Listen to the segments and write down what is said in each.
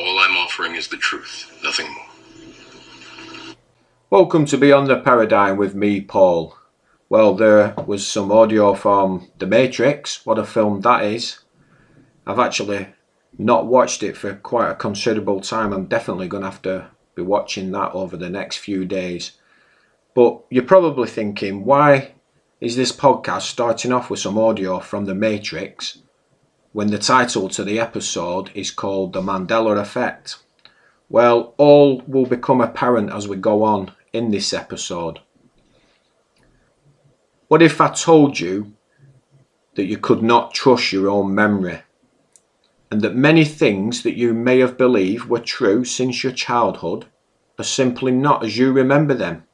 All I'm offering is the truth, nothing more. Welcome to Beyond the Paradigm with me, Paul. Well, there was some audio from The Matrix, what a film that is. I've actually not watched it for quite a considerable time. I'm definitely going to have to be watching that over the next few days. But you're probably thinking, why is this podcast starting off with some audio from The Matrix when the title to the episode is called The Mandela Effect? Well, all will become apparent as we go on in this episode. What if I told you that you could not trust your own memory? And that many things that you may have believed were true since your childhood are simply not as you remember them?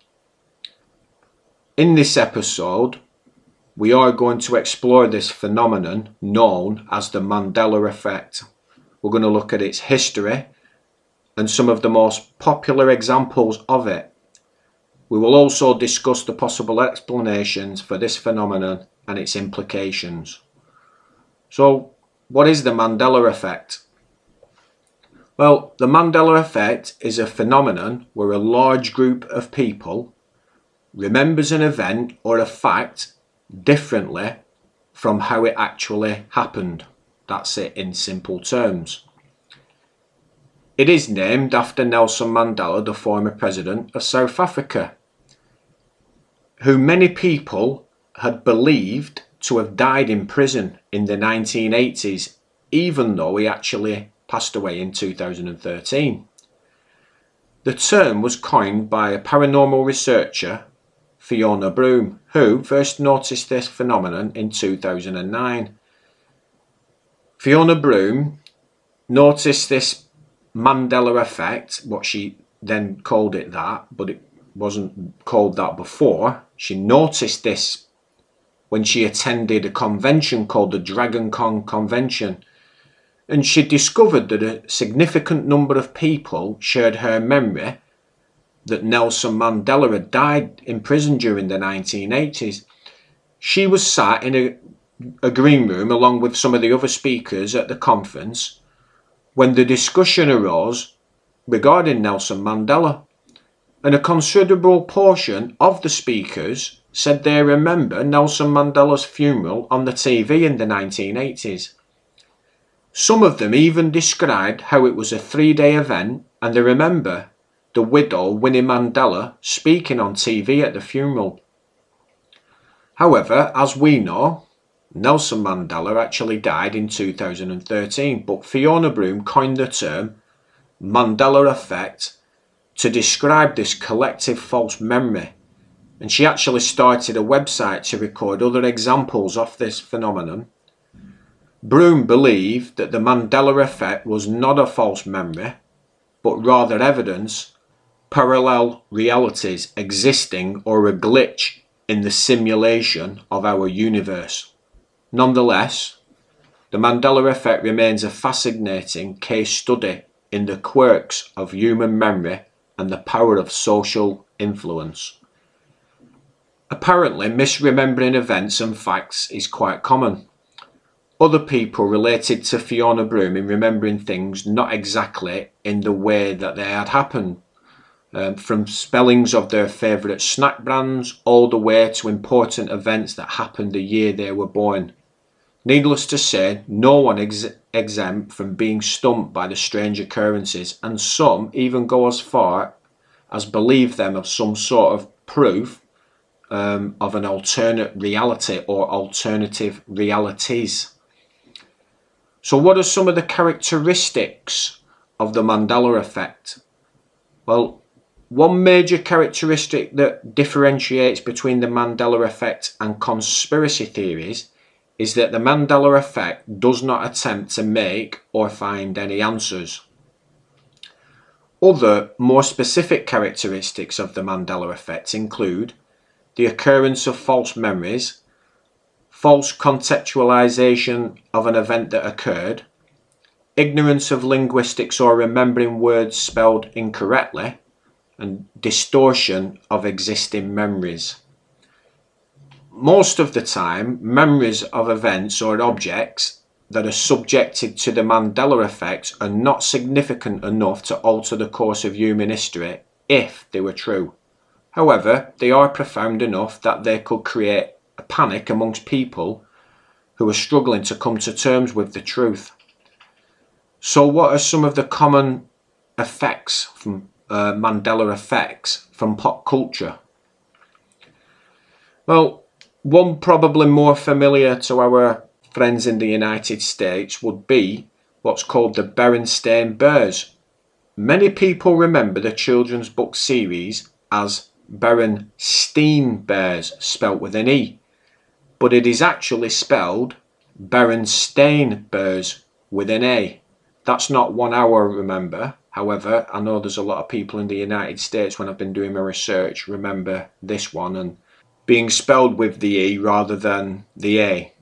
In this episode, we are going to explore this phenomenon known as the Mandela Effect. We're going to look at its history and some of the most popular examples of it. We will also discuss the possible explanations for this phenomenon and its implications. So, what is the Mandela Effect? Well, the Mandela Effect is a phenomenon where a large group of people remembers an event or a fact differently from how it actually happened. That's it in simple terms. It is named after Nelson Mandela, the former president of South Africa, who many people had believed to have died in prison in the 1980s, even though he actually passed away in 2013. The term was coined by a paranormal researcher, Fiona Broome, who first noticed this phenomenon in 2009. Fiona Broome noticed this Mandela effect, what she then called it that, but it wasn't called that before. She noticed this when she attended a convention called the Dragon Con Convention, and she discovered that a significant number of people shared her memory that Nelson Mandela had died in prison during the 1980s. She was sat in a, a green room along with some of the other speakers at the conference when the discussion arose regarding Nelson Mandela, and a considerable portion of the speakers said they remember Nelson Mandela's funeral on the TV in the 1980s. Some of them even described how it was a three day event and they remember the widow Winnie Mandela speaking on TV at the funeral. However, as we know, Nelson Mandela actually died in 2013, but Fiona Broome coined the term Mandela effect to describe this collective false memory, and she actually started a website to record other examples of this phenomenon. Broome believed that the Mandela effect was not a false memory, but rather evidence parallel realities existing or a glitch in the simulation of our universe. Nonetheless, the Mandela effect remains a fascinating case study in the quirks of human memory and the power of social influence. Apparently, misremembering events and facts is quite common. Other people related to Fiona Broome in remembering things not exactly in the way that they had happened, um, from spellings of their favourite snack brands all the way to important events that happened the year they were born. Needless to say, no one is exempt from being stumped by the strange occurrences, and some even go as far as believe them of some sort of proof um, of an alternate reality or alternative realities. So, what are some of the characteristics of the Mandela effect? Well, one major characteristic that differentiates between the Mandela effect and conspiracy theories is that the Mandela effect does not attempt to make or find any answers. Other, more specific characteristics of the Mandela effect include the occurrence of false memories, false contextualization of an event that occurred, ignorance of linguistics or remembering words spelled incorrectly, and distortion of existing memories. Most of the time, memories of events or objects that are subjected to the Mandela effect are not significant enough to alter the course of human history if they were true. However, they are profound enough that they could create a panic amongst people who are struggling to come to terms with the truth. So, what are some of the common effects from uh, Mandela effects from pop culture? Well, one probably more familiar to our friends in the United States would be what's called the Berenstain Bears. Many people remember the children's book series as Berenstein Bears, spelt with an E, but it is actually spelled Berenstain Bears with an A. That's not one hour, remember. However, I know there's a lot of people in the United States when I've been doing my research remember this one and being spelled with the E rather than the A.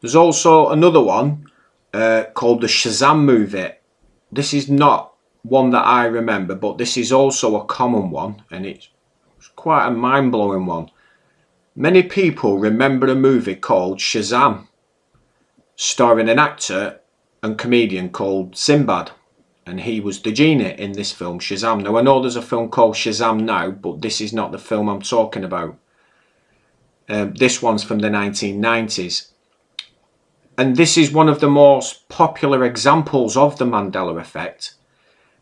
There's also another one uh, called the Shazam movie. This is not one that I remember, but this is also a common one and it's quite a mind blowing one. Many people remember a movie called Shazam, starring an actor and comedian called Sinbad, and he was the genie in this film Shazam. Now I know there's a film called Shazam now, but this is not the film I'm talking about. Um, this one's from the 1990s. And this is one of the most popular examples of the Mandela effect.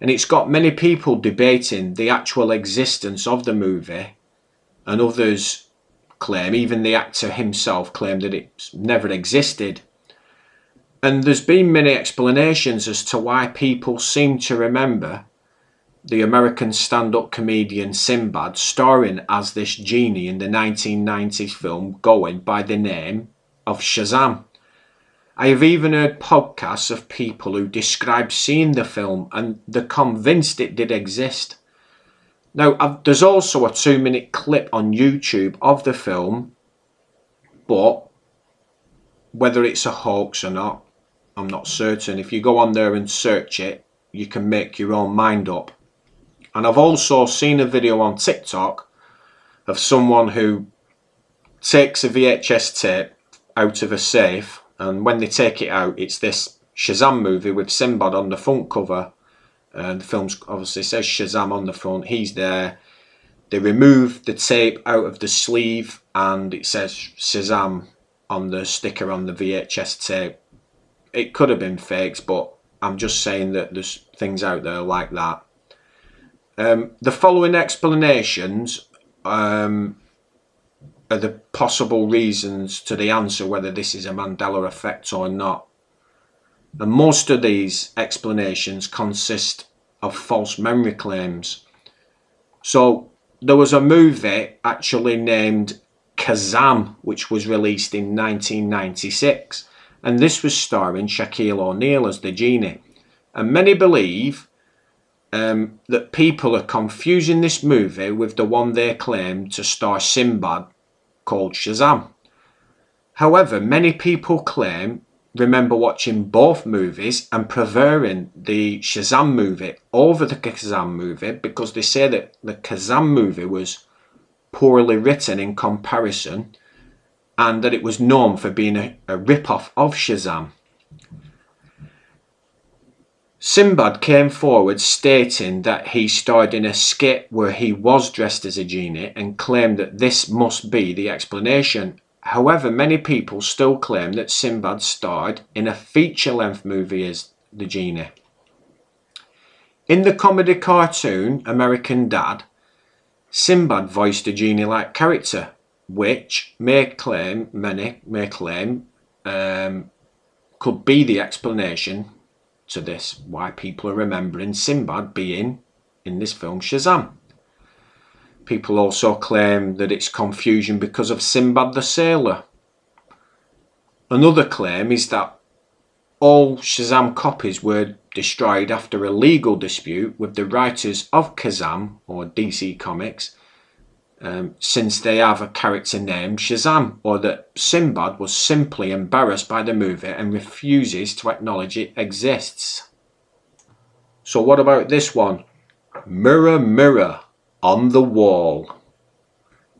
And it's got many people debating the actual existence of the movie, and others claim, even the actor himself claimed that it's never existed. And there's been many explanations as to why people seem to remember the American stand up comedian Sinbad starring as this genie in the 1990s film going by the name of Shazam. I have even heard podcasts of people who describe seeing the film and they're convinced it did exist. Now, I've, there's also a two minute clip on YouTube of the film, but whether it's a hoax or not, I'm not certain. If you go on there and search it, you can make your own mind up. And I've also seen a video on TikTok of someone who takes a VHS tape out of a safe, and when they take it out, it's this Shazam movie with Sinbad on the front cover. And the film obviously says Shazam on the front. He's there. They remove the tape out of the sleeve, and it says Shazam on the sticker on the VHS tape it could have been fakes, but I'm just saying that there's things out there like that. Um, the following explanations um, are the possible reasons to the answer whether this is a Mandela effect or not. And most of these explanations consist of false memory claims. So there was a movie actually named Kazam, which was released in 1996 and this was starring Shaquille O'Neal as the genie. And many believe um, that people are confusing this movie with the one they claim to star Sinbad called Shazam. However, many people claim remember watching both movies and preferring the Shazam movie over the Kazam movie because they say that the Kazam movie was poorly written in comparison and that it was known for being a, a rip-off of Shazam. Sinbad came forward stating that he starred in a skit where he was dressed as a genie and claimed that this must be the explanation. However, many people still claim that Sinbad starred in a feature length movie as the genie. In the comedy cartoon American Dad, Sinbad voiced a genie like character which may claim, many may claim, um, could be the explanation to this, why people are remembering Sinbad being in this film Shazam. People also claim that it's confusion because of Sinbad the Sailor. Another claim is that all Shazam copies were destroyed after a legal dispute with the writers of Kazam or DC Comics, um, since they have a character named Shazam, or that Sinbad was simply embarrassed by the movie and refuses to acknowledge it exists. So, what about this one? Mirror, mirror on the wall.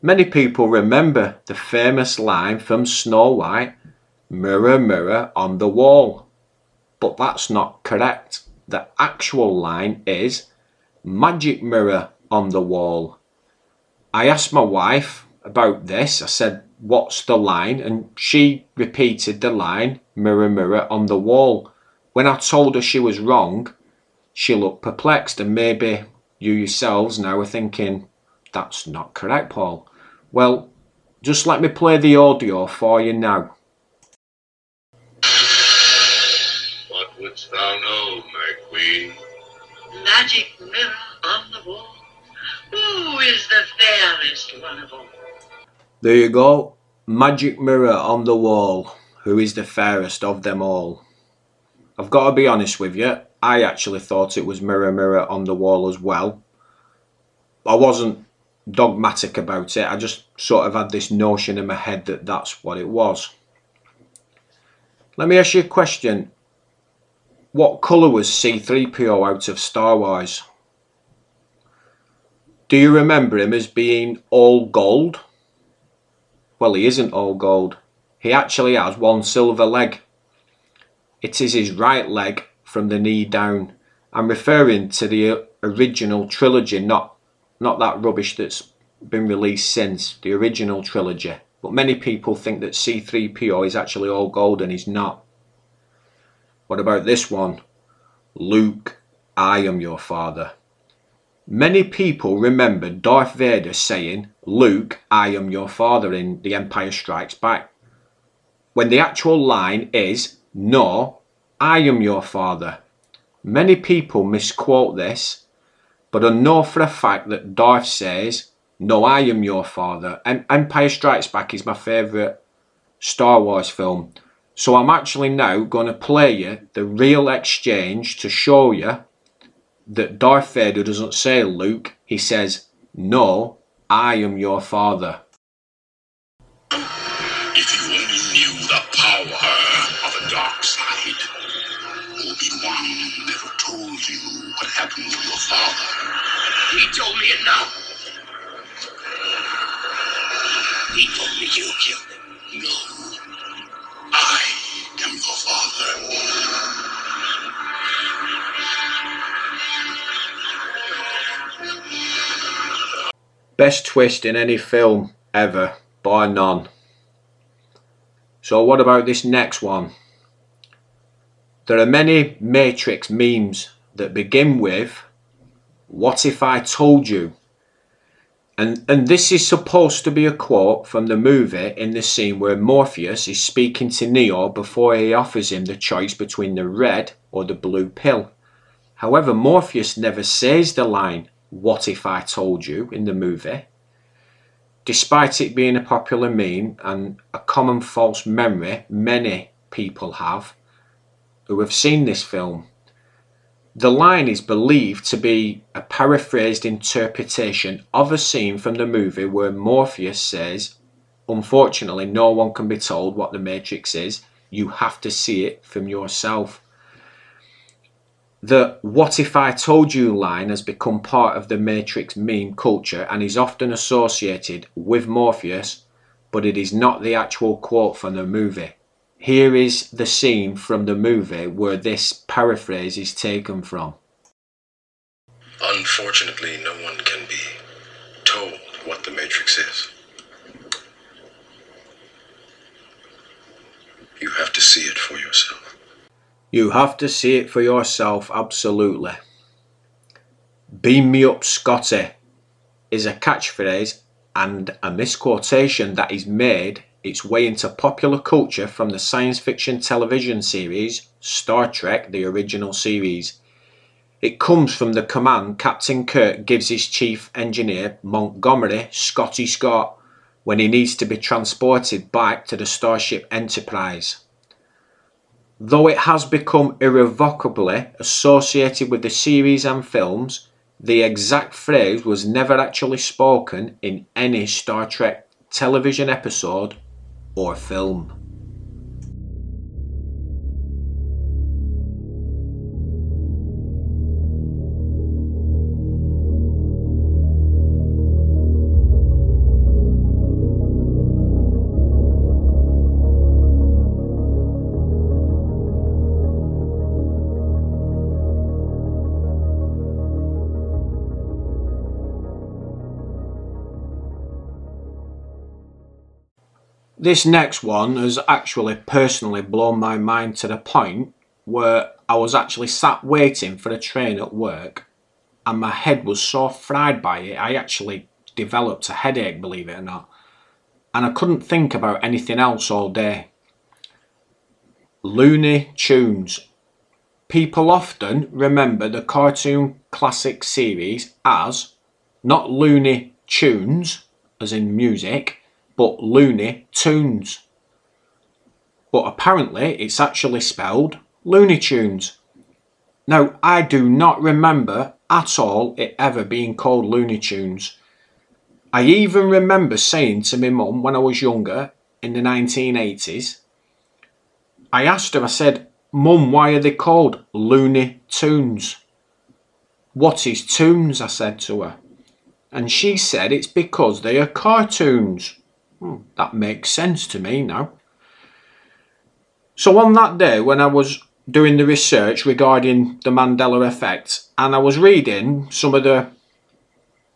Many people remember the famous line from Snow White Mirror, mirror on the wall. But that's not correct. The actual line is Magic mirror on the wall. I asked my wife about this. I said, What's the line? And she repeated the line Mirror, mirror on the wall. When I told her she was wrong, she looked perplexed, and maybe you yourselves now are thinking, That's not correct, Paul. Well, just let me play the audio for you now. What wouldst thou know, my queen? Magic mirror on the wall. Who is the fairest one of all? There you go. Magic mirror on the wall. Who is the fairest of them all? I've got to be honest with you. I actually thought it was mirror, mirror on the wall as well. I wasn't dogmatic about it. I just sort of had this notion in my head that that's what it was. Let me ask you a question. What colour was C3PO out of Star Wars? Do you remember him as being all gold? Well, he isn't all gold. He actually has one silver leg. It is his right leg from the knee down. I'm referring to the uh, original trilogy, not not that rubbish that's been released since, the original trilogy. But many people think that C3PO is actually all gold and he's not. What about this one? Luke, I am your father. Many people remember Darth Vader saying, Luke, I am your father in The Empire Strikes Back. When the actual line is, No, I am your father. Many people misquote this but I know for a fact that Darth says, No, I am your father. And Empire Strikes Back is my favourite Star Wars film. So I'm actually now going to play you the real exchange to show you that Darth Vader doesn't say Luke, he says, No, I am your father. If you only knew the power of the dark side, Obi-Wan never told you what happened to your father. He told me now. He told me you killed him. No, I am your father. Best twist in any film ever, bar none. So, what about this next one? There are many Matrix memes that begin with, What if I told you? And, and this is supposed to be a quote from the movie in the scene where Morpheus is speaking to Neo before he offers him the choice between the red or the blue pill. However, Morpheus never says the line, What if I told you, in the movie. Despite it being a popular meme and a common false memory many people have who have seen this film, the line is believed to be a paraphrased interpretation of a scene from the movie where Morpheus says, Unfortunately, no one can be told what the Matrix is. You have to see it from yourself. The What If I Told You line has become part of the Matrix meme culture and is often associated with Morpheus, but it is not the actual quote from the movie. Here is the scene from the movie where this paraphrase is taken from. Unfortunately, no one can be told what the Matrix is. You have to see it for yourself. You have to see it for yourself, absolutely. Beam me up, Scotty is a catchphrase and a misquotation that is made its way into popular culture from the science fiction television series Star Trek, the original series. It comes from the command Captain Kirk gives his chief engineer, Montgomery Scotty Scott, when he needs to be transported back to the Starship Enterprise. Though it has become irrevocably associated with the series and films, the exact phrase was never actually spoken in any Star Trek television episode or film. This next one has actually personally blown my mind to the point where I was actually sat waiting for a train at work and my head was so fried by it I actually developed a headache, believe it or not. And I couldn't think about anything else all day. Looney Tunes. People often remember the cartoon classic series as not Looney Tunes, as in music, but Looney Tunes. But apparently it's actually spelled Looney Toons. Now, I do not remember at all it ever being called Looney Tunes. I even remember saying to my mum when I was younger in the 1980s, I asked her, I said, Mum, why are they called Looney Tunes? What is toons? I said to her. And she said it's because they are cartoons. Hmm, that makes sense to me now. So on that day when I was doing the research regarding the Mandela effect and I was reading some of the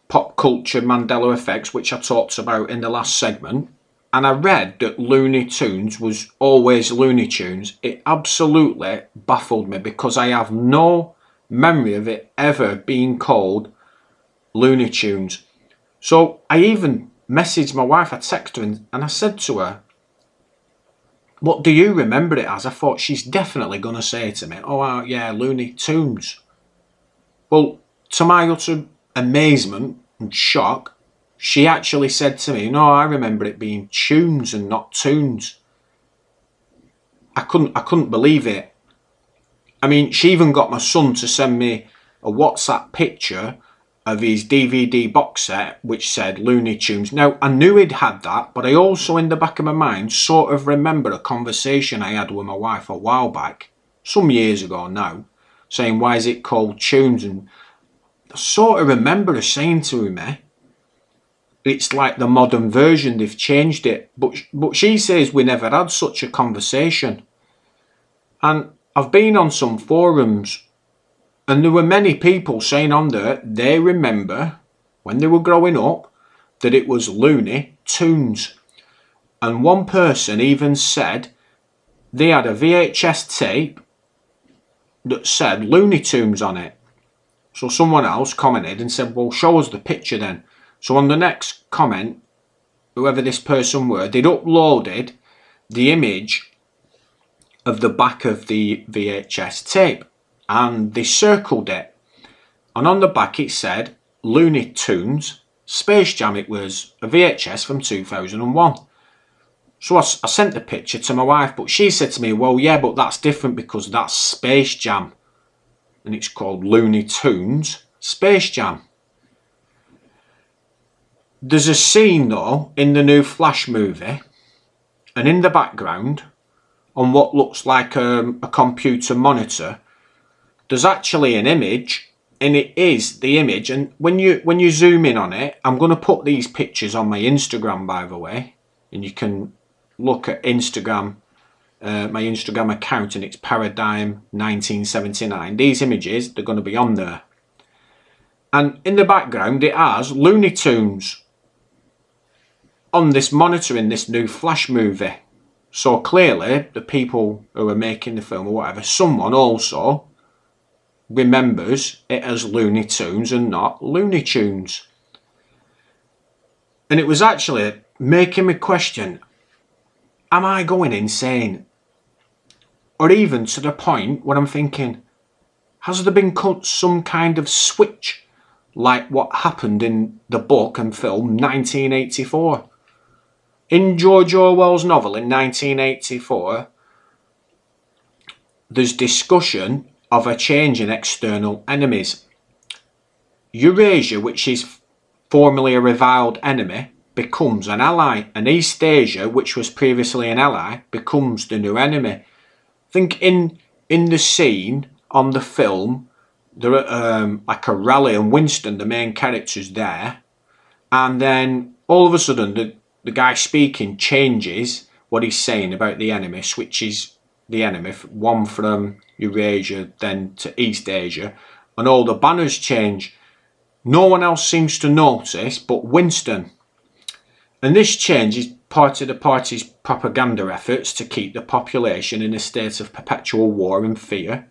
pop culture Mandela effects which I talked about in the last segment and I read that Looney Tunes was always Looney Tunes, it absolutely baffled me because I have no memory of it ever being called Looney Tunes. So I even messaged my wife, I texted her and, and I said to her, What do you remember it as? I thought she's definitely going to say to me, Oh, uh, yeah, Looney Tunes. Well, to my utter amazement and shock, she actually said to me, No, I remember it being tunes and not tunes. I couldn't I couldn't believe it. I mean, she even got my son to send me a WhatsApp picture of his DVD box set which said Looney Tunes. Now, I knew he'd had that, but I also, in the back of my mind, sort of remember a conversation I had with my wife a while back, some years ago now, saying, Why is it called Tunes? And I sort of remember her saying to me, It's like the modern version, they've changed it. But, but she says we never had such a conversation. And I've been on some forums and there were many people saying on there they remember when they were growing up that it was Looney Tunes. And one person even said they had a VHS tape that said Looney Tunes on it. So someone else commented and said, Well, show us the picture then. So on the next comment, whoever this person were, they'd uploaded the image of the back of the VHS tape and they circled it. And on the back it said Looney Tunes Space Jam. It was a VHS from 2001. So I, I, sent the picture to my wife, but she said to me, Well, yeah, but that's different because that's Space Jam. And it's called Looney Tunes Space Jam. There's a scene though in the new Flash movie, and in the background, on what looks like um, a computer monitor, there's actually an image and it is the image and when you when you zoom in on it i'm going to put these pictures on my instagram by the way and you can look at instagram uh, my instagram account and it's paradigm 1979 these images they're going to be on there. And in the background it has looney tunes on this monitor in this new flash movie. So clearly the people who are making the film or whatever someone also remembers it as Looney Tunes and not Looney Tunes. And it was actually making me question am I going insane? Or even to the point where I'm thinking, has there been some kind of switch like what happened in the book and film 1984? In George Orwell's novel in 1984, there's discussion of a change in external enemies. Eurasia, which is formerly a reviled enemy, becomes an ally, and Eastasia, which was previously an ally, becomes the new enemy. Think in in the scene on the film, there are um, like a rally, and Winston, the main character's there, and then all of a sudden the the guy speaking changes what he's saying about the enemy, switches the enemy, one from Eurasia then to Eastasia, and all the banners change. No one else seems to notice but Winston. And this change is part of the party's propaganda efforts to keep the population in a state of perpetual war and fear,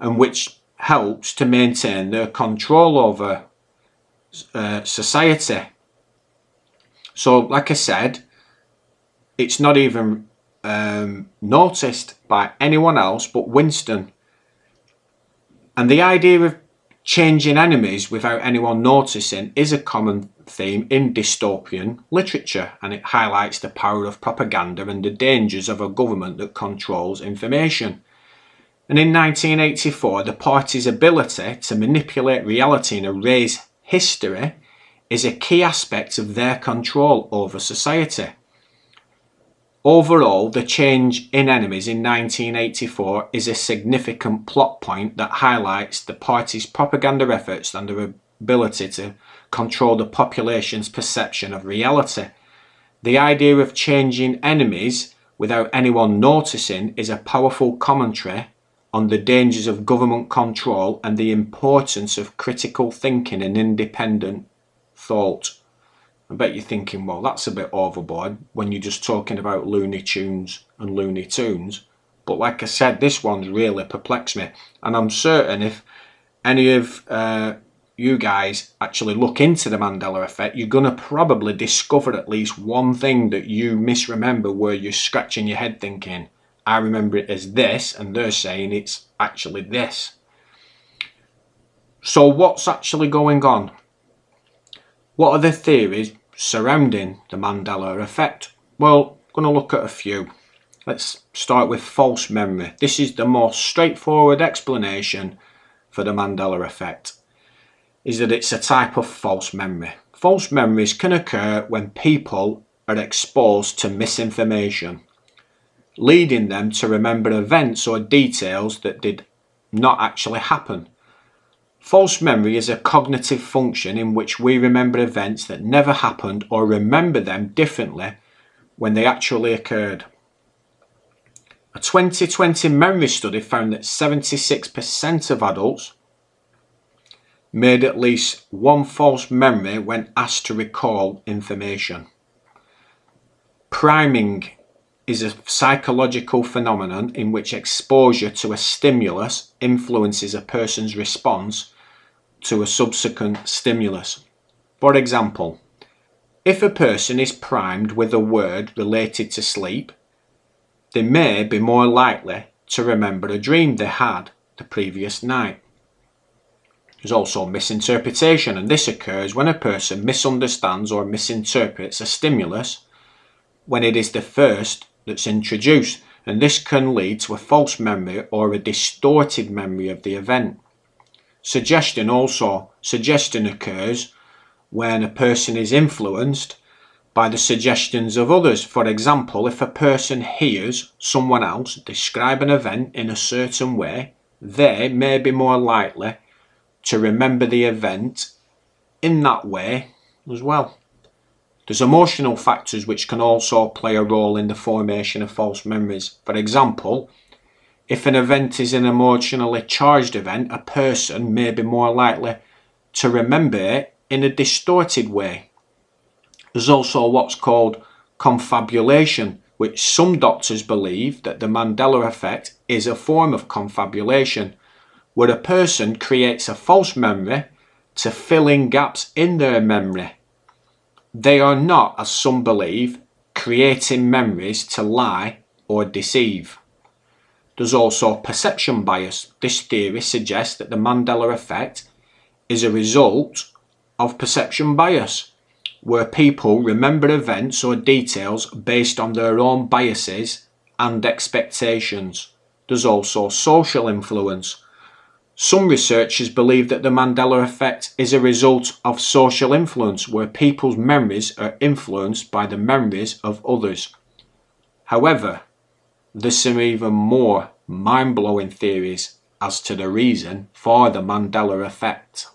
and which helps to maintain their control over uh, society. So, like I said, it's not even um, noticed by anyone else but Winston. And the idea of changing enemies without anyone noticing is a common theme in dystopian literature and it highlights the power of propaganda and the dangers of a government that controls information. And in 1984, the party's ability to manipulate reality and erase history is a key aspect of their control over society. Overall, the change in enemies in 1984 is a significant plot point that highlights the party's propaganda efforts and their ability to control the population's perception of reality. The idea of changing enemies without anyone noticing is a powerful commentary on the dangers of government control and the importance of critical thinking and independent thought. I bet you're thinking, well, that's a bit overboard when you're just talking about Looney Tunes and Looney Tunes. But like I said, this one's really perplexed me. And I'm certain if any of uh, you guys actually look into the Mandela effect, you're going to probably discover at least one thing that you misremember where you're scratching your head thinking, I remember it as this, and they're saying it's actually this. So, what's actually going on? What are the theories surrounding the Mandela effect? Well, I'm going to look at a few. Let's start with false memory. This is the most straightforward explanation for the Mandela effect, is that it's a type of false memory. False memories can occur when people are exposed to misinformation, leading them to remember events or details that did not actually happen. False memory is a cognitive function in which we remember events that never happened or remember them differently when they actually occurred. A 2020 memory study found that 76% of adults made at least one false memory when asked to recall information. Priming is a psychological phenomenon in which exposure to a stimulus influences a person's response to a subsequent stimulus. For example, if a person is primed with a word related to sleep, they may be more likely to remember a dream they had the previous night. There's also misinterpretation, and this occurs when a person misunderstands or misinterprets a stimulus when it is the first that's introduced, and this can lead to a false memory or a distorted memory of the event. Suggestion also, suggestion occurs when a person is influenced by the suggestions of others. For example, if a person hears someone else describe an event in a certain way, they may be more likely to remember the event in that way as well. There's emotional factors which can also play a role in the formation of false memories. For example, if an event is an emotionally charged event, a person may be more likely to remember it in a distorted way. There's also what's called confabulation, which some doctors believe that the Mandela effect is a form of confabulation, where a person creates a false memory to fill in gaps in their memory. They are not, as some believe, creating memories to lie or deceive. There's also perception bias. This theory suggests that the Mandela effect is a result of perception bias. where people remember events or details based on their own biases and expectations. There's also social influence. Some researchers believe that the Mandela effect is a result of social influence, where people's memories are influenced by the memories of others. However, there's some even more mind blowing theories as to the reason for the Mandela effect.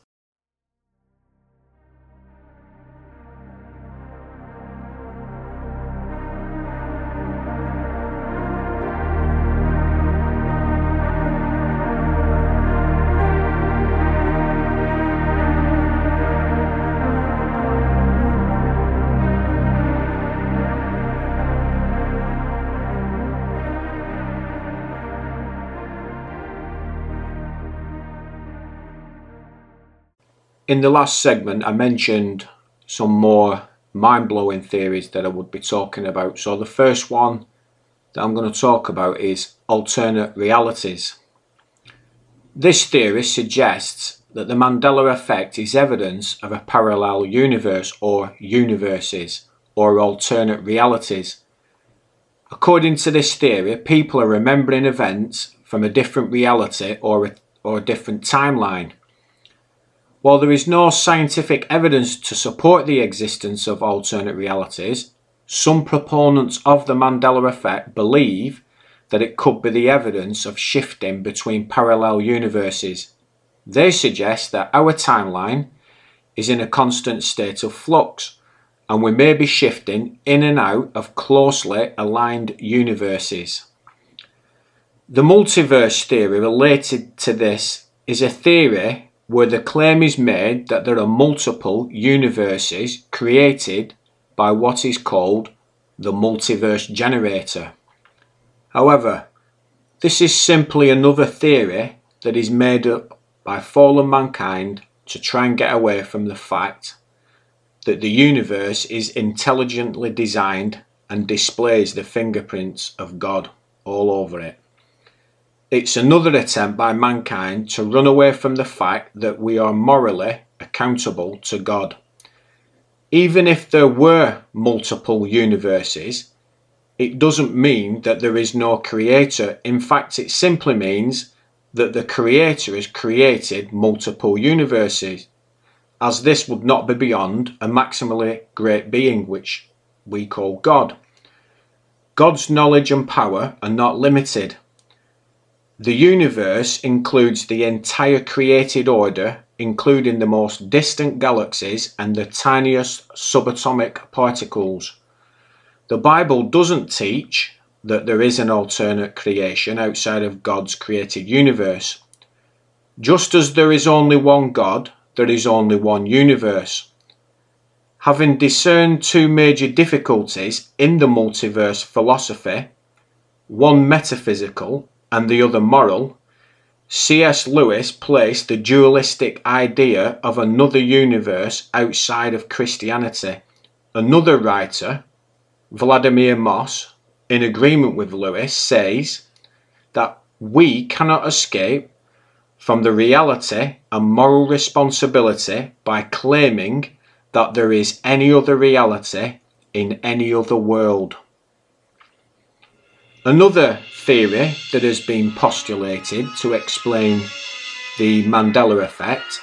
In the last segment, I mentioned some more mind blowing theories that I would be talking about. So, the first one that I'm going to talk about is alternate realities. This theory suggests that the Mandela effect is evidence of a parallel universe or universes or alternate realities. According to this theory, people are remembering events from a different reality or a, or a different timeline. While there is no scientific evidence to support the existence of alternate realities, some proponents of the Mandela effect believe that it could be the evidence of shifting between parallel universes. They suggest that our timeline is in a constant state of flux and we may be shifting in and out of closely aligned universes. The multiverse theory related to this is a theory where the claim is made that there are multiple universes created by what is called the multiverse generator. However, this is simply another theory that is made up by fallen mankind to try and get away from the fact that the universe is intelligently designed and displays the fingerprints of God all over it. It's another attempt by mankind to run away from the fact that we are morally accountable to God. Even if there were multiple universes, it doesn't mean that there is no creator. In fact, it simply means that the creator has created multiple universes, as this would not be beyond a maximally great being, which we call God. God's knowledge and power are not limited the universe includes the entire created order, including the most distant galaxies and the tiniest subatomic particles. The Bible doesn't teach that there is an alternate creation outside of God's created universe. Just as there is only one God, there is only one universe. Having discerned two major difficulties in the multiverse philosophy, one metaphysical and the other moral, C.S. Lewis placed the dualistic idea of another universe outside of Christianity. Another writer, Vladimir Moss, in agreement with Lewis, says that we cannot escape from the reality and moral responsibility by claiming that there is any other reality in any other world. Another theory that has been postulated to explain the Mandela effect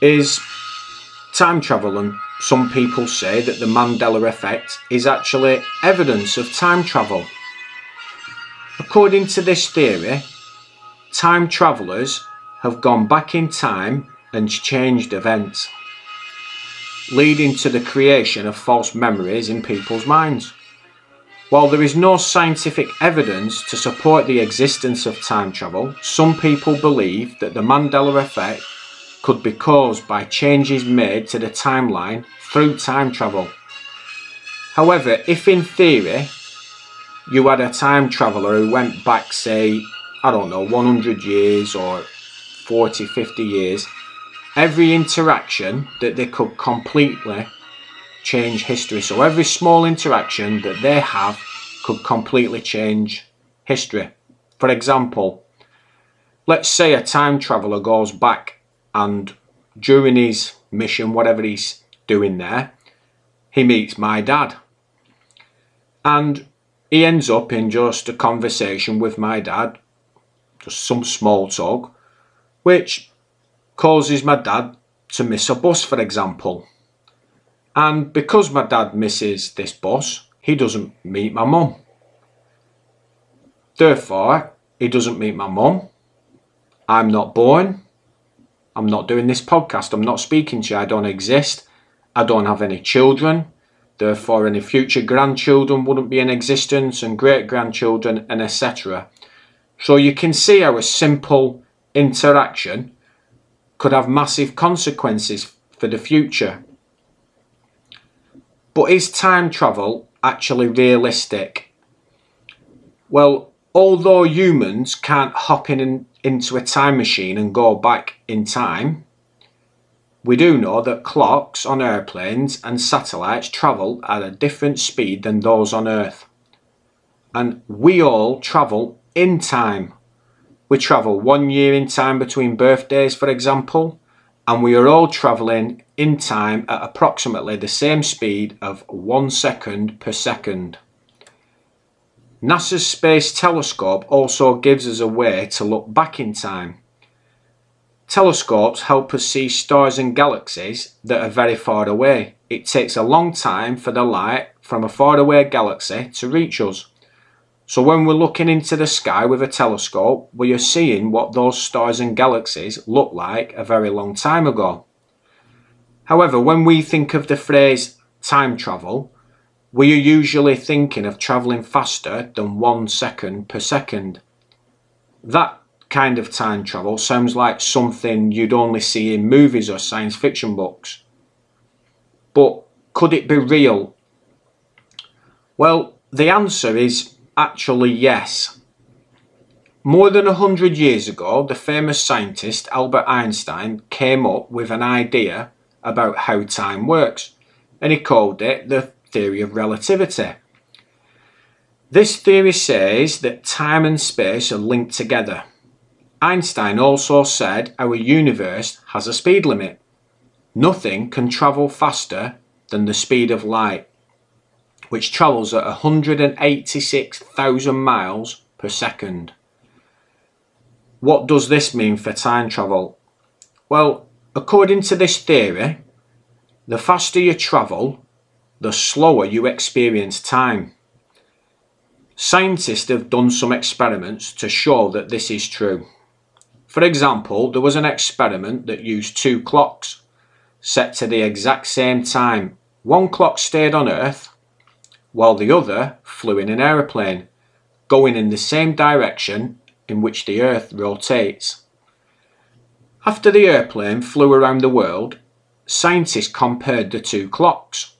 is time travel and some people say that the Mandela effect is actually evidence of time travel. According to this theory, time travellers have gone back in time and changed events, leading to the creation of false memories in people's minds. While there is no scientific evidence to support the existence of time travel, some people believe that the Mandela effect could be caused by changes made to the timeline through time travel. However, if in theory you had a time traveller who went back, say, I don't know, 100 years or 40, 50 years, every interaction that they could completely change history. So every small interaction that they have could completely change history. For example, let's say a time traveller goes back and during his mission, whatever he's doing there, he meets my dad. And he ends up in just a conversation with my dad, just some small talk, which causes my dad to miss a bus, for example. And because my dad misses this bus, he doesn't meet my mum. Therefore, he doesn't meet my mum. I'm not born. I'm not doing this podcast. I'm not speaking to you. I don't exist. I don't have any children. Therefore, any future grandchildren wouldn't be in existence, and great grandchildren, and etc. So you can see how a simple interaction could have massive consequences for the future. But is time travel actually realistic? Well, although humans can't hop in and into a time machine and go back in time, we do know that clocks on airplanes and satellites travel at a different speed than those on Earth. And we all travel in time. We travel one year in time between birthdays, for example, and we are all travelling in time at approximately the same speed of one second per second. NASA's Space Telescope also gives us a way to look back in time. Telescopes help us see stars and galaxies that are very far away. It takes a long time for the light from a faraway galaxy to reach us. So when we're looking into the sky with a telescope, we are seeing what those stars and galaxies look like a very long time ago. However, when we think of the phrase time travel, we are usually thinking of travelling faster than one second per second. That kind of time travel sounds like something you'd only see in movies or science fiction books. But could it be real? Well, the answer is Actually, yes. More than a hundred years ago, the famous scientist Albert Einstein came up with an idea about how time works, and he called it the theory of relativity. This theory says that time and space are linked together. Einstein also said our universe has a speed limit. Nothing can travel faster than the speed of light which travels at 186,000 miles per second. What does this mean for time travel? Well, according to this theory, the faster you travel, the slower you experience time. Scientists have done some experiments to show that this is true. For example, there was an experiment that used two clocks set to the exact same time. One clock stayed on Earth while the other flew in an aeroplane, going in the same direction in which the Earth rotates. After the airplane flew around the world, scientists compared the two clocks.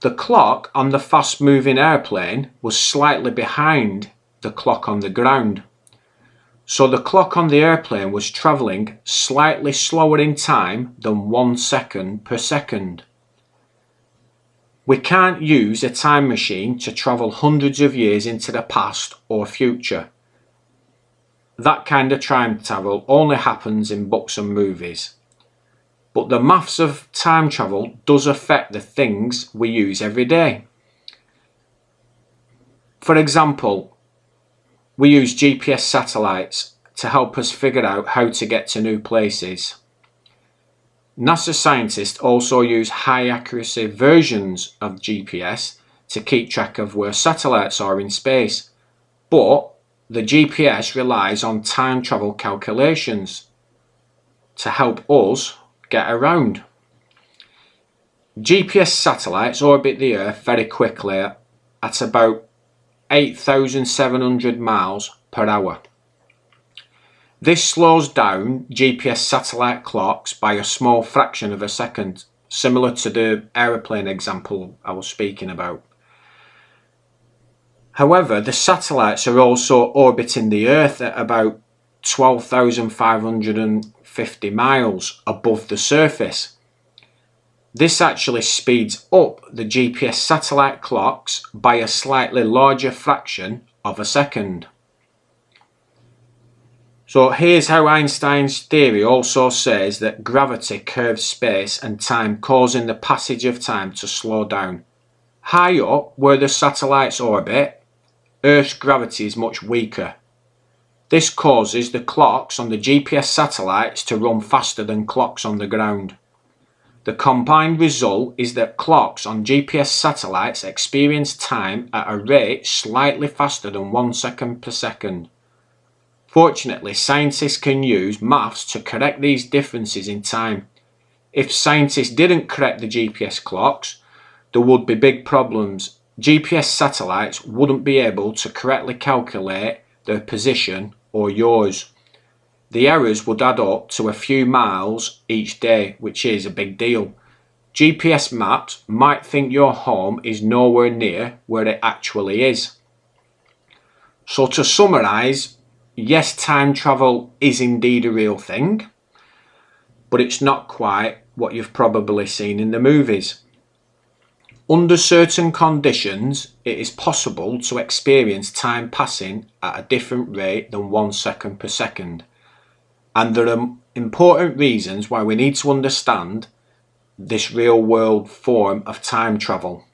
The clock on the fast moving airplane was slightly behind the clock on the ground. So the clock on the airplane was travelling slightly slower in time than one second per second. We can't use a time machine to travel hundreds of years into the past or future. That kind of time travel only happens in books and movies. But the maths of time travel does affect the things we use every day. For example, we use GPS satellites to help us figure out how to get to new places. NASA scientists also use high accuracy versions of GPS to keep track of where satellites are in space, but the GPS relies on time travel calculations to help us get around. GPS satellites orbit the Earth very quickly at about 8,700 miles per hour. This slows down GPS satellite clocks by a small fraction of a second, similar to the aeroplane example I was speaking about. However, the satellites are also orbiting the Earth at about 12,550 miles above the surface. This actually speeds up the GPS satellite clocks by a slightly larger fraction of a second. So here's how Einstein's theory also says that gravity curves space and time, causing the passage of time to slow down. High up, where the satellites orbit, Earth's gravity is much weaker. This causes the clocks on the GPS satellites to run faster than clocks on the ground. The combined result is that clocks on GPS satellites experience time at a rate slightly faster than one second per second. Fortunately, scientists can use maths to correct these differences in time. If scientists didn't correct the GPS clocks, there would be big problems. GPS satellites wouldn't be able to correctly calculate their position or yours. The errors would add up to a few miles each day, which is a big deal. GPS maps might think your home is nowhere near where it actually is. So to summarise, yes, time travel is indeed a real thing, but it's not quite what you've probably seen in the movies. Under certain conditions, it is possible to experience time passing at a different rate than one second per second. And there are important reasons why we need to understand this real world form of time travel.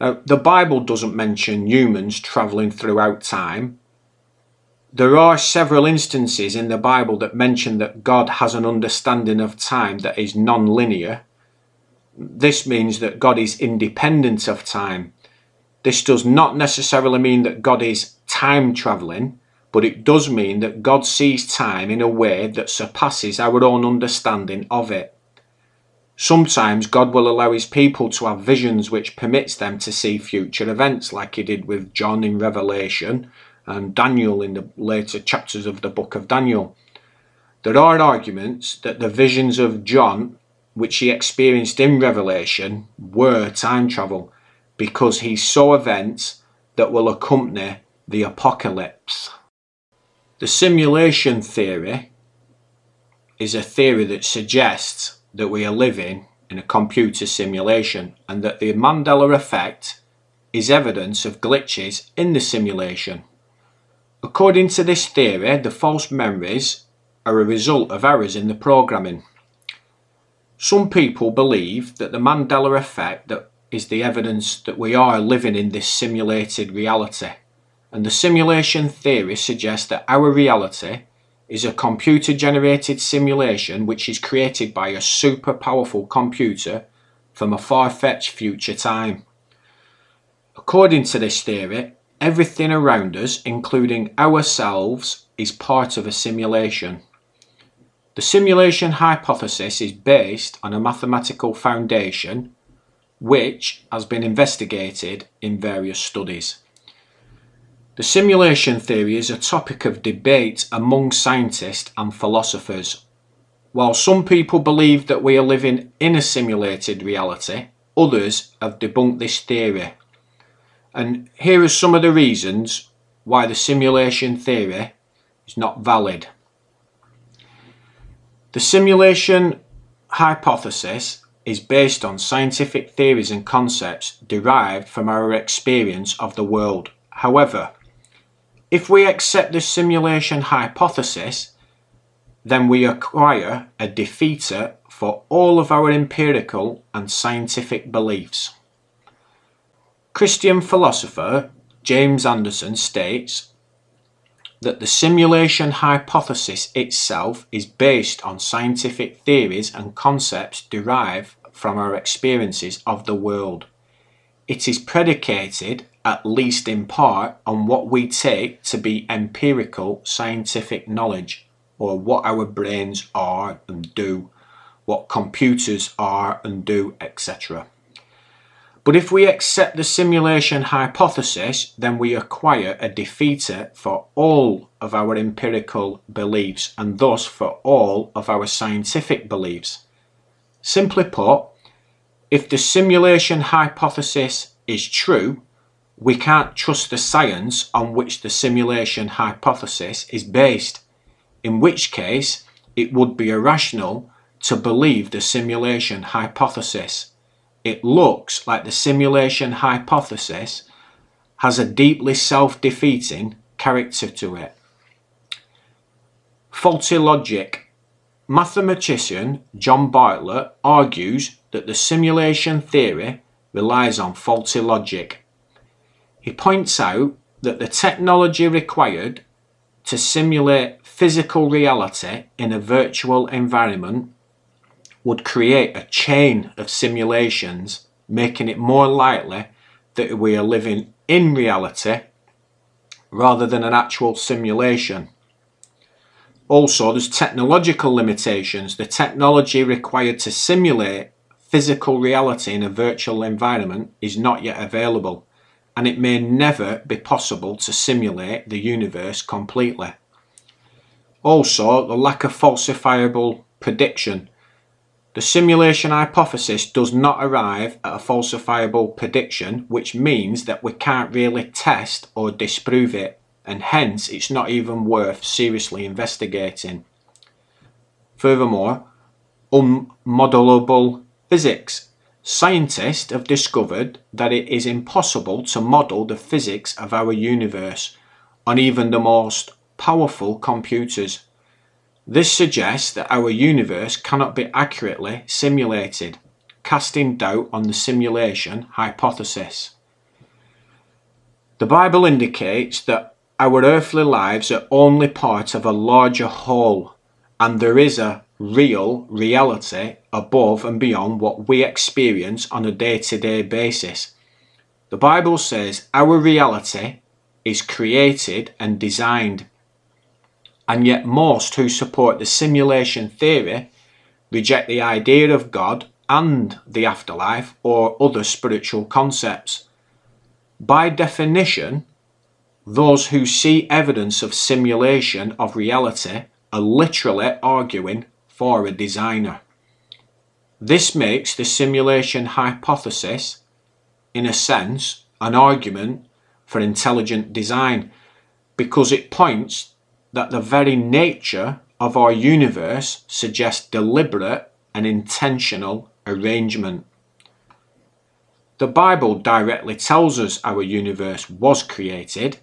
Now, the Bible doesn't mention humans travelling throughout time, there are several instances in the Bible that mention that God has an understanding of time that is non linear. This means that God is independent of time. This does not necessarily mean that God is time travelling, but it does mean that God sees time in a way that surpasses our own understanding of it. Sometimes God will allow his people to have visions which permits them to see future events like he did with John in Revelation and Daniel in the later chapters of the book of Daniel. There are arguments that the visions of John, which he experienced in Revelation, were time travel because he saw events that will accompany the apocalypse. The simulation theory is a theory that suggests that we are living in a computer simulation and that the Mandela effect is evidence of glitches in the simulation. According to this theory, the false memories are a result of errors in the programming. Some people believe that the Mandela effect that is the evidence that we are living in this simulated reality. And the simulation theory suggests that our reality is a computer generated simulation which is created by a super powerful computer from a far fetched future time. According to this theory, Everything around us, including ourselves, is part of a simulation. The simulation hypothesis is based on a mathematical foundation which has been investigated in various studies. The simulation theory is a topic of debate among scientists and philosophers. While some people believe that we are living in a simulated reality, others have debunked this theory. And here are some of the reasons why the simulation theory is not valid. The simulation hypothesis is based on scientific theories and concepts derived from our experience of the world. However, if we accept the simulation hypothesis, then we acquire a defeater for all of our empirical and scientific beliefs. Christian philosopher James Anderson states that the simulation hypothesis itself is based on scientific theories and concepts derived from our experiences of the world. It is predicated, at least in part, on what we take to be empirical scientific knowledge, or what our brains are and do, what computers are and do, etc. But if we accept the simulation hypothesis, then we acquire a defeater for all of our empirical beliefs and thus for all of our scientific beliefs. Simply put, if the simulation hypothesis is true, we can't trust the science on which the simulation hypothesis is based, in which case it would be irrational to believe the simulation hypothesis it looks like the simulation hypothesis has a deeply self defeating character to it. Faulty logic. Mathematician John Bartlett argues that the simulation theory relies on faulty logic. He points out that the technology required to simulate physical reality in a virtual environment would create a chain of simulations, making it more likely that we are living in reality rather than an actual simulation. Also, there's technological limitations. The technology required to simulate physical reality in a virtual environment is not yet available, and it may never be possible to simulate the universe completely. Also, the lack of falsifiable prediction. The simulation hypothesis does not arrive at a falsifiable prediction, which means that we can't really test or disprove it, and hence it's not even worth seriously investigating. Furthermore, unmodelable physics. Scientists have discovered that it is impossible to model the physics of our universe on even the most powerful computers. This suggests that our universe cannot be accurately simulated, casting doubt on the simulation hypothesis. The Bible indicates that our earthly lives are only part of a larger whole, and there is a real reality above and beyond what we experience on a day to day basis. The Bible says our reality is created and designed and yet most who support the simulation theory reject the idea of God and the afterlife or other spiritual concepts. By definition, those who see evidence of simulation of reality are literally arguing for a designer. This makes the simulation hypothesis, in a sense, an argument for intelligent design because it points that the very nature of our universe suggests deliberate and intentional arrangement. The Bible directly tells us our universe was created.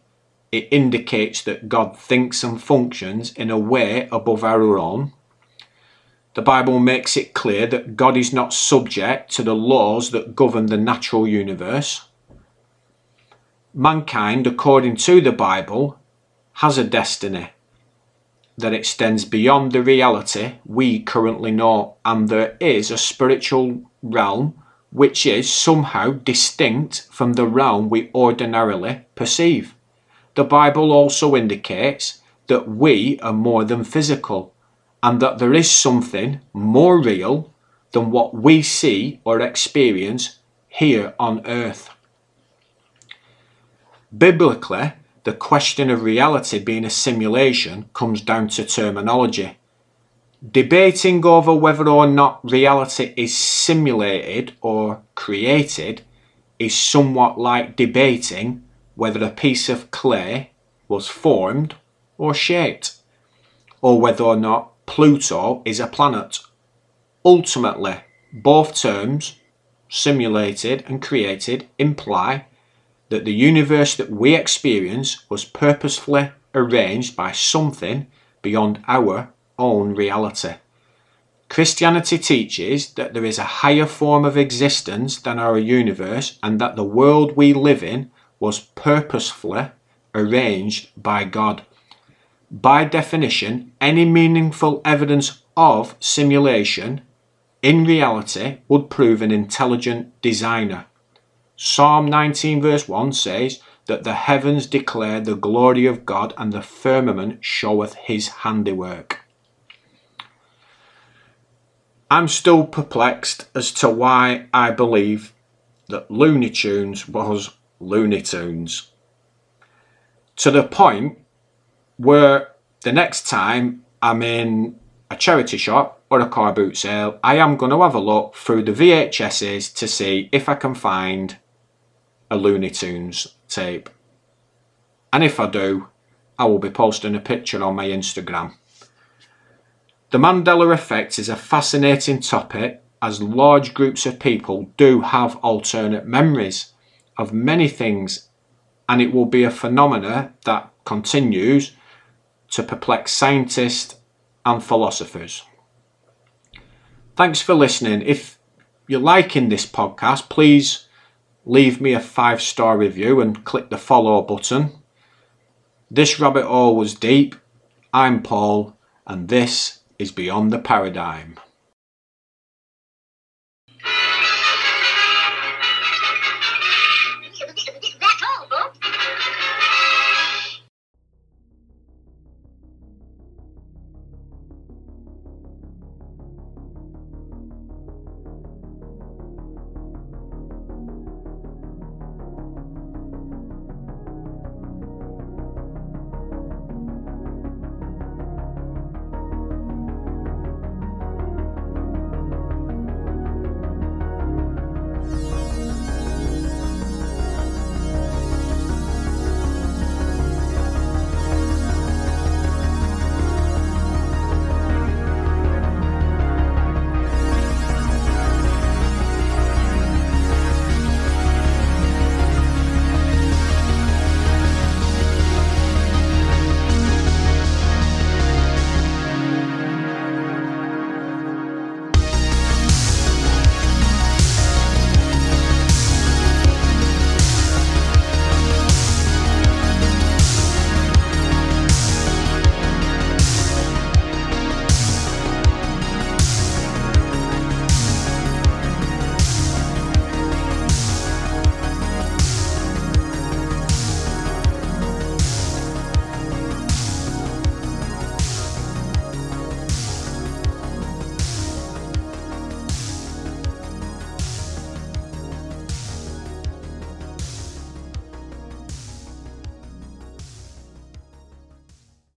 It indicates that God thinks and functions in a way above our own. The Bible makes it clear that God is not subject to the laws that govern the natural universe. Mankind, according to the Bible, has a destiny that extends beyond the reality we currently know, and there is a spiritual realm which is somehow distinct from the realm we ordinarily perceive. The Bible also indicates that we are more than physical, and that there is something more real than what we see or experience here on earth. Biblically, the question of reality being a simulation comes down to terminology. Debating over whether or not reality is simulated or created is somewhat like debating whether a piece of clay was formed or shaped, or whether or not Pluto is a planet. Ultimately, both terms, simulated and created, imply that the universe that we experience was purposefully arranged by something beyond our own reality. Christianity teaches that there is a higher form of existence than our universe and that the world we live in was purposefully arranged by God. By definition, any meaningful evidence of simulation in reality would prove an intelligent designer. Psalm 19, verse 1 says that the heavens declare the glory of God and the firmament showeth his handiwork. I'm still perplexed as to why I believe that Looney Tunes was Looney Toons. To the point where the next time I'm in a charity shop or a car boot sale, I am going to have a look through the VHSs to see if I can find a Looney Tunes tape. And if I do, I will be posting a picture on my Instagram. The Mandela effect is a fascinating topic as large groups of people do have alternate memories of many things and it will be a phenomena that continues to perplex scientists and philosophers. Thanks for listening. If you're liking this podcast, please leave me a five star review and click the follow button. This rabbit hole was deep. I'm Paul, and this is Beyond the Paradigm.